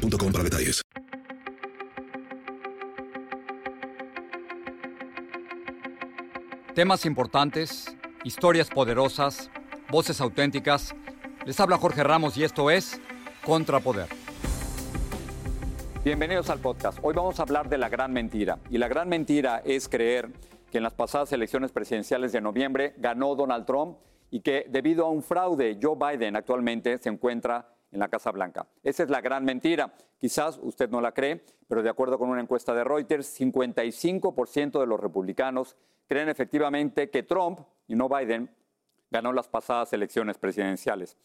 para detalles. Temas importantes, historias poderosas, voces auténticas. Les habla Jorge Ramos y esto es Contrapoder. Bienvenidos al podcast. Hoy vamos a hablar de la gran mentira. Y la gran mentira es creer que en las pasadas elecciones presidenciales de noviembre ganó Donald Trump y que debido a un fraude Joe Biden actualmente se encuentra en la Casa Blanca. Esa es la gran mentira. Quizás usted no la cree, pero de acuerdo con una encuesta de Reuters, 55% de los republicanos creen efectivamente que Trump y no Biden ganó las pasadas elecciones presidenciales.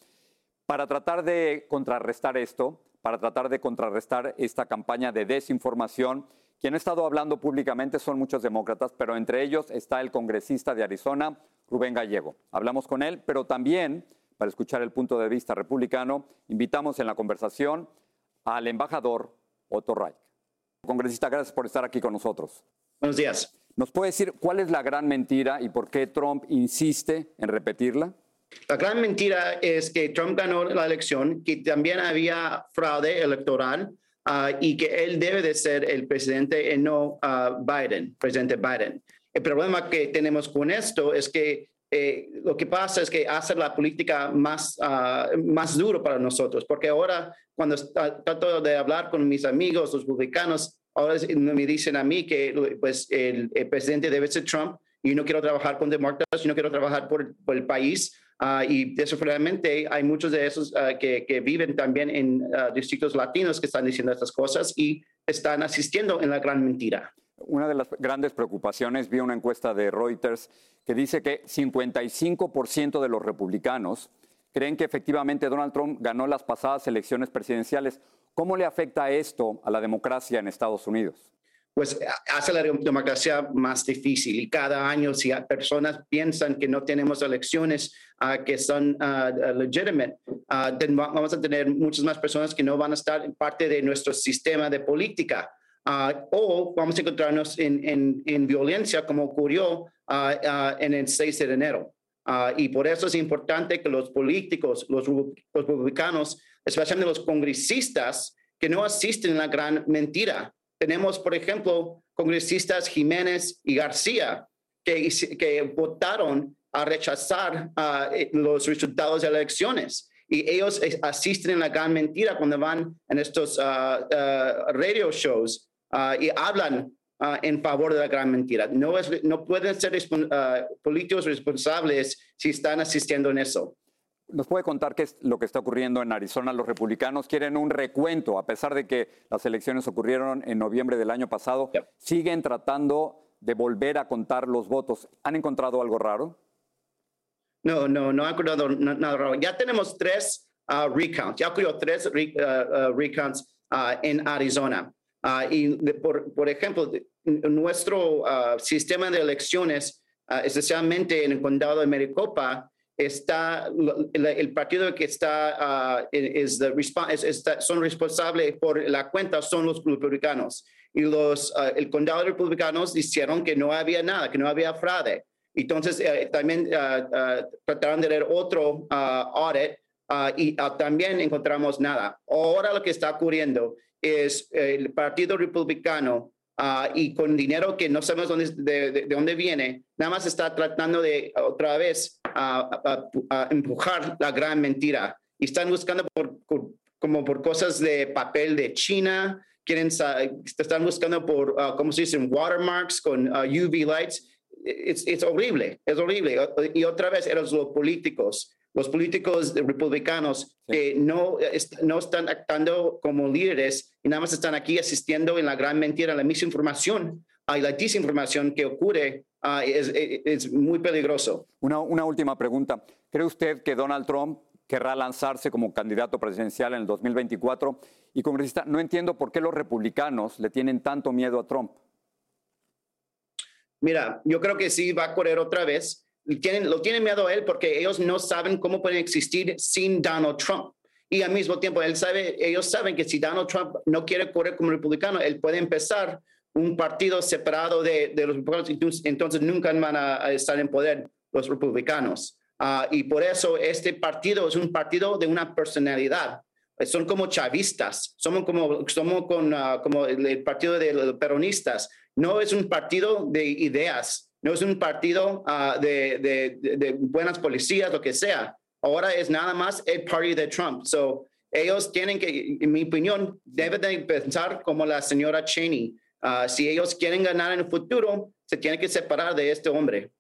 Para tratar de contrarrestar esto, para tratar de contrarrestar esta campaña de desinformación, quien ha estado hablando públicamente son muchos demócratas, pero entre ellos está el congresista de Arizona, Rubén Gallego. Hablamos con él, pero también para escuchar el punto de vista republicano, invitamos en la conversación al embajador Otto Reich. Congresista, gracias por estar aquí con nosotros. Buenos días. ¿Nos puede decir cuál es la gran mentira y por qué Trump insiste en repetirla? La gran mentira es que Trump ganó la elección, que también había fraude electoral uh, y que él debe de ser el presidente y no uh, Biden, presidente Biden. El problema que tenemos con esto es que eh, lo que pasa es que hace la política más, uh, más duro para nosotros, porque ahora cuando trato de hablar con mis amigos, los republicanos, ahora me dicen a mí que pues, el, presidente debe ser Trump y no quiero trabajar con demócratas, no quiero trabajar por, por el país. Uh, y desafortunadamente hay muchos de esos uh, que, que, viven también en distritos latinos que están diciendo estas cosas y están asistiendo en la gran mentira. Una de las grandes preocupaciones, vi una encuesta de Reuters que dice que 55% de los republicanos creen que efectivamente Donald Trump ganó las pasadas elecciones presidenciales. ¿Cómo le afecta esto a la democracia en Estados Unidos? Pues hace la democracia más difícil y cada año si personas piensan que no tenemos elecciones uh, que son uh, legitimate, vamos a tener muchas más personas que no van a estar en parte de nuestro sistema de política. Uh, o vamos a encontrarnos en, en, en violencia como ocurrió uh, uh, en el 6 de enero. y por eso es importante que los políticos, los, los, republicanos, especialmente los congresistas, que no asisten a la gran mentira. Tenemos, por ejemplo, congresistas Jiménez y García que, que votaron a rechazar los resultados de las elecciones y ellos asisten a la gran mentira cuando van en estos radio shows Ah, y hablan ah, en favor de la gran mentira. No, es, no pueden ser ah, políticos responsables si están asistiendo en eso. ¿Nos puede contar qué es lo que está ocurriendo en Arizona? Los republicanos quieren un recuento, a pesar de que las elecciones ocurrieron en noviembre del año pasado. Siguen tratando de volver a contar los votos. ¿Han encontrado algo raro? No, no, no han encontrado nada raro. Ya tenemos tres recounts, ya ocurrió tres recounts en Arizona. Ah, y por, por, ejemplo, nuestro uh, sistema de elecciones, uh, especialmente en el condado de Maricopa, está el, el partido que está, es, es, son responsables por la cuenta son los republicanos. Y los, el condado de republicanos dijeron que no había nada, que no había fraude. Entonces, eh, también trataron de ver otro audit y también encontramos nada. Ahora lo que está ocurriendo es el Partido Republicano uh, y con dinero que no sabemos de, de, de, dónde viene, nada más está tratando de otra vez uh, empujar la gran mentira. Y están buscando por, como por cosas de papel de China, quieren, están buscando por, uh, ¿cómo se dicen? Watermarks con UV lights. Es horrible, es horrible. Y otra vez, eran los políticos los políticos republicanos que no, no están actuando como líderes y nada más están aquí asistiendo en la gran mentira, la misinformación y la desinformación que ocurre uh, es, es, muy peligroso. Una, una última pregunta. ¿Cree usted que Donald Trump querrá lanzarse como candidato presidencial en el 2024. Y congresista, no entiendo por qué los republicanos le tienen tanto miedo a Trump. Mira, yo creo que sí va a correr otra vez. Tienen, lo tienen miedo a él porque ellos no saben cómo pueden existir sin Donald Trump. Y al mismo tiempo, él sabe, ellos saben que si Donald Trump no quiere correr como republicano, él puede empezar un partido separado de, de los republicanos, entonces nunca van a, estar en poder los republicanos. Ah, y por eso este partido es un partido de una personalidad. Son como chavistas, somos como, somos con, uh, como el partido de los peronistas. No es un partido de ideas, no es un partido uh, de, de, de, buenas policías, lo que sea. Ahora es nada más el partido de Trump. So, ellos tienen que, en mi opinión, deben de pensar como la señora Cheney. Uh, si ellos quieren ganar en el futuro, se tienen que separar de este hombre.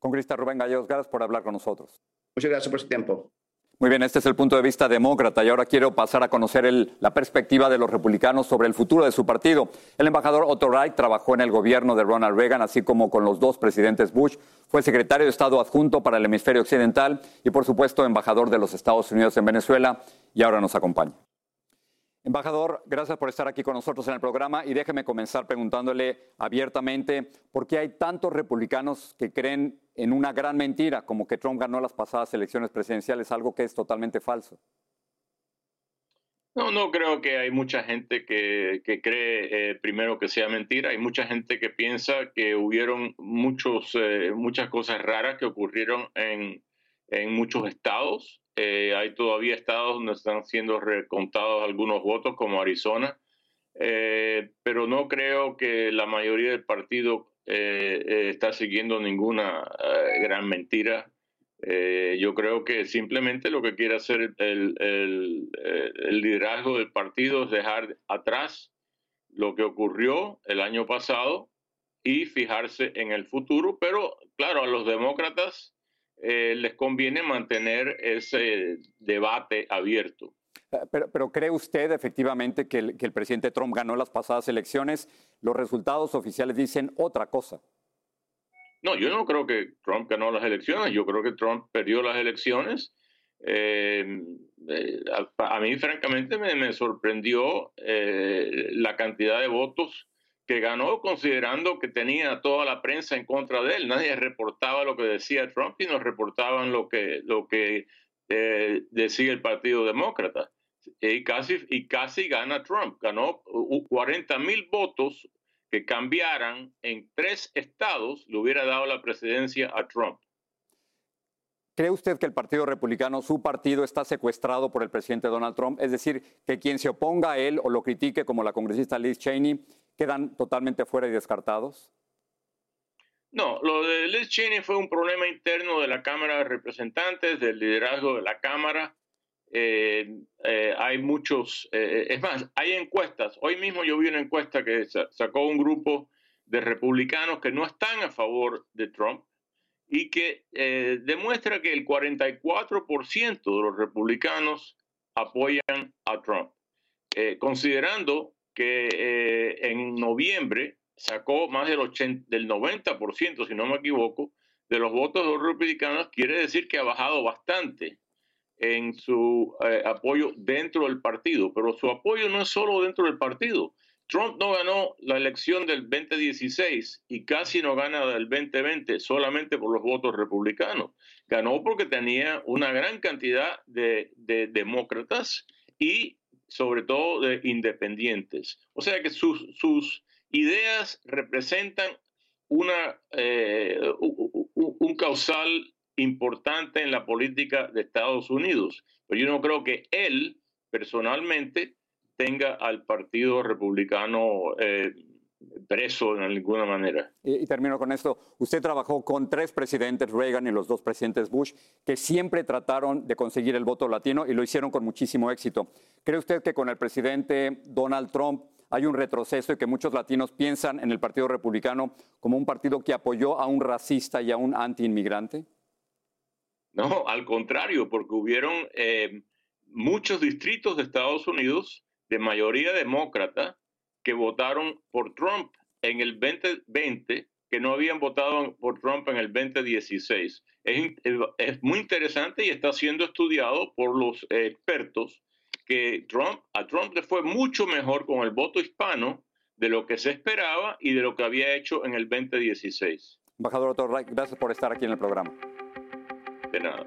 Congresista Rubén Gallegos, gracias por hablar con nosotros. Muchas gracias por su tiempo. Muy bien, este es el punto de vista demócrata y ahora quiero pasar a conocer la perspectiva de los republicanos sobre el futuro de su partido. El embajador Otto Reich trabajó en el gobierno de Ronald Reagan, así como con los dos presidentes Bush. Fue secretario de Estado adjunto para el hemisferio occidental y, por supuesto, embajador de los Estados Unidos en Venezuela y ahora nos acompaña. Embajador, gracias por estar aquí con nosotros en el programa y déjeme comenzar preguntándole abiertamente por qué hay tantos republicanos que creen en una gran mentira, como que Trump ganó las pasadas elecciones presidenciales, algo que es totalmente falso. No, no creo que hay mucha gente que, cree eh, primero que sea mentira. Hay mucha gente que piensa que hubieron muchos, eh, muchas cosas raras que ocurrieron en, en muchos estados eh, hay todavía estados donde están siendo recontados algunos votos, como Arizona, pero no creo que la mayoría del partido eh, está siguiendo ninguna gran mentira. yo creo que simplemente lo que quiere hacer el, el liderazgo del partido es dejar atrás lo que ocurrió el año pasado y fijarse en el futuro, pero claro, a los demócratas eh, les conviene mantener ese debate abierto. Eh, pero, ¿cree usted efectivamente que el, que el, presidente Trump ganó las pasadas elecciones? Los resultados oficiales dicen otra cosa. No, yo no creo que Trump ganó las elecciones. Yo creo que Trump perdió las elecciones. Eh, a, mí, francamente, me, me sorprendió la cantidad de votos que ganó considerando que tenía toda la prensa en contra de él. Nadie reportaba lo que decía Trump y no reportaban lo que, lo que eh, decía el Partido Demócrata. Y casi, y casi gana Trump. Ganó 40 mil votos que cambiaran en tres estados, le hubiera dado la presidencia a Trump. ¿Cree usted que el Partido Republicano, su partido, está secuestrado por el presidente Donald Trump? Es decir, que quien se oponga a él o lo critique, como la congresista Liz Cheney, quedan totalmente fuera y descartados? No, lo de Liz Cheney fue un problema interno de la Cámara de Representantes, del liderazgo de la Cámara. Eh, eh, hay muchos, eh, es más, hay encuestas. Hoy mismo yo vi una encuesta que sacó un grupo de republicanos que no están a favor de Trump y que demuestra que el 44% de los republicanos apoyan a Trump, considerando que en noviembre sacó más del, 80, del 90%, si no me equivoco, de los votos los republicanos, quiere decir que ha bajado bastante en su eh, apoyo dentro del partido, pero su apoyo no es solo dentro del partido. Trump no ganó la elección del 2016 y casi no gana del 2020 solamente por los votos republicanos. Ganó porque tenía una gran cantidad de, de demócratas y sobre todo de independientes. O sea que sus ideas representan una, eh, un causal importante en la política de Estados Unidos. Pero yo no creo que él personalmente tenga al Partido Republicano eh, preso de ninguna manera. Y, termino con esto. Usted trabajó con tres presidentes, Reagan y los dos presidentes Bush, que siempre trataron de conseguir el voto latino y lo hicieron con muchísimo éxito. ¿Cree usted que con el presidente Donald Trump hay un retroceso y que muchos latinos piensan en el Partido Republicano como un partido que apoyó a un racista y a un anti-inmigrante? No, al contrario, porque hubieron eh, muchos distritos de Estados Unidos de mayoría demócrata que votaron por Trump en el 2020 que no habían votado por Trump en el 2016. Es, es muy interesante y está siendo estudiado por los expertos que Trump, a Trump le fue mucho mejor con el voto hispano de lo que se esperaba y de lo que había hecho en el 2016. Embajador Otto gracias por estar aquí en el programa. De nada.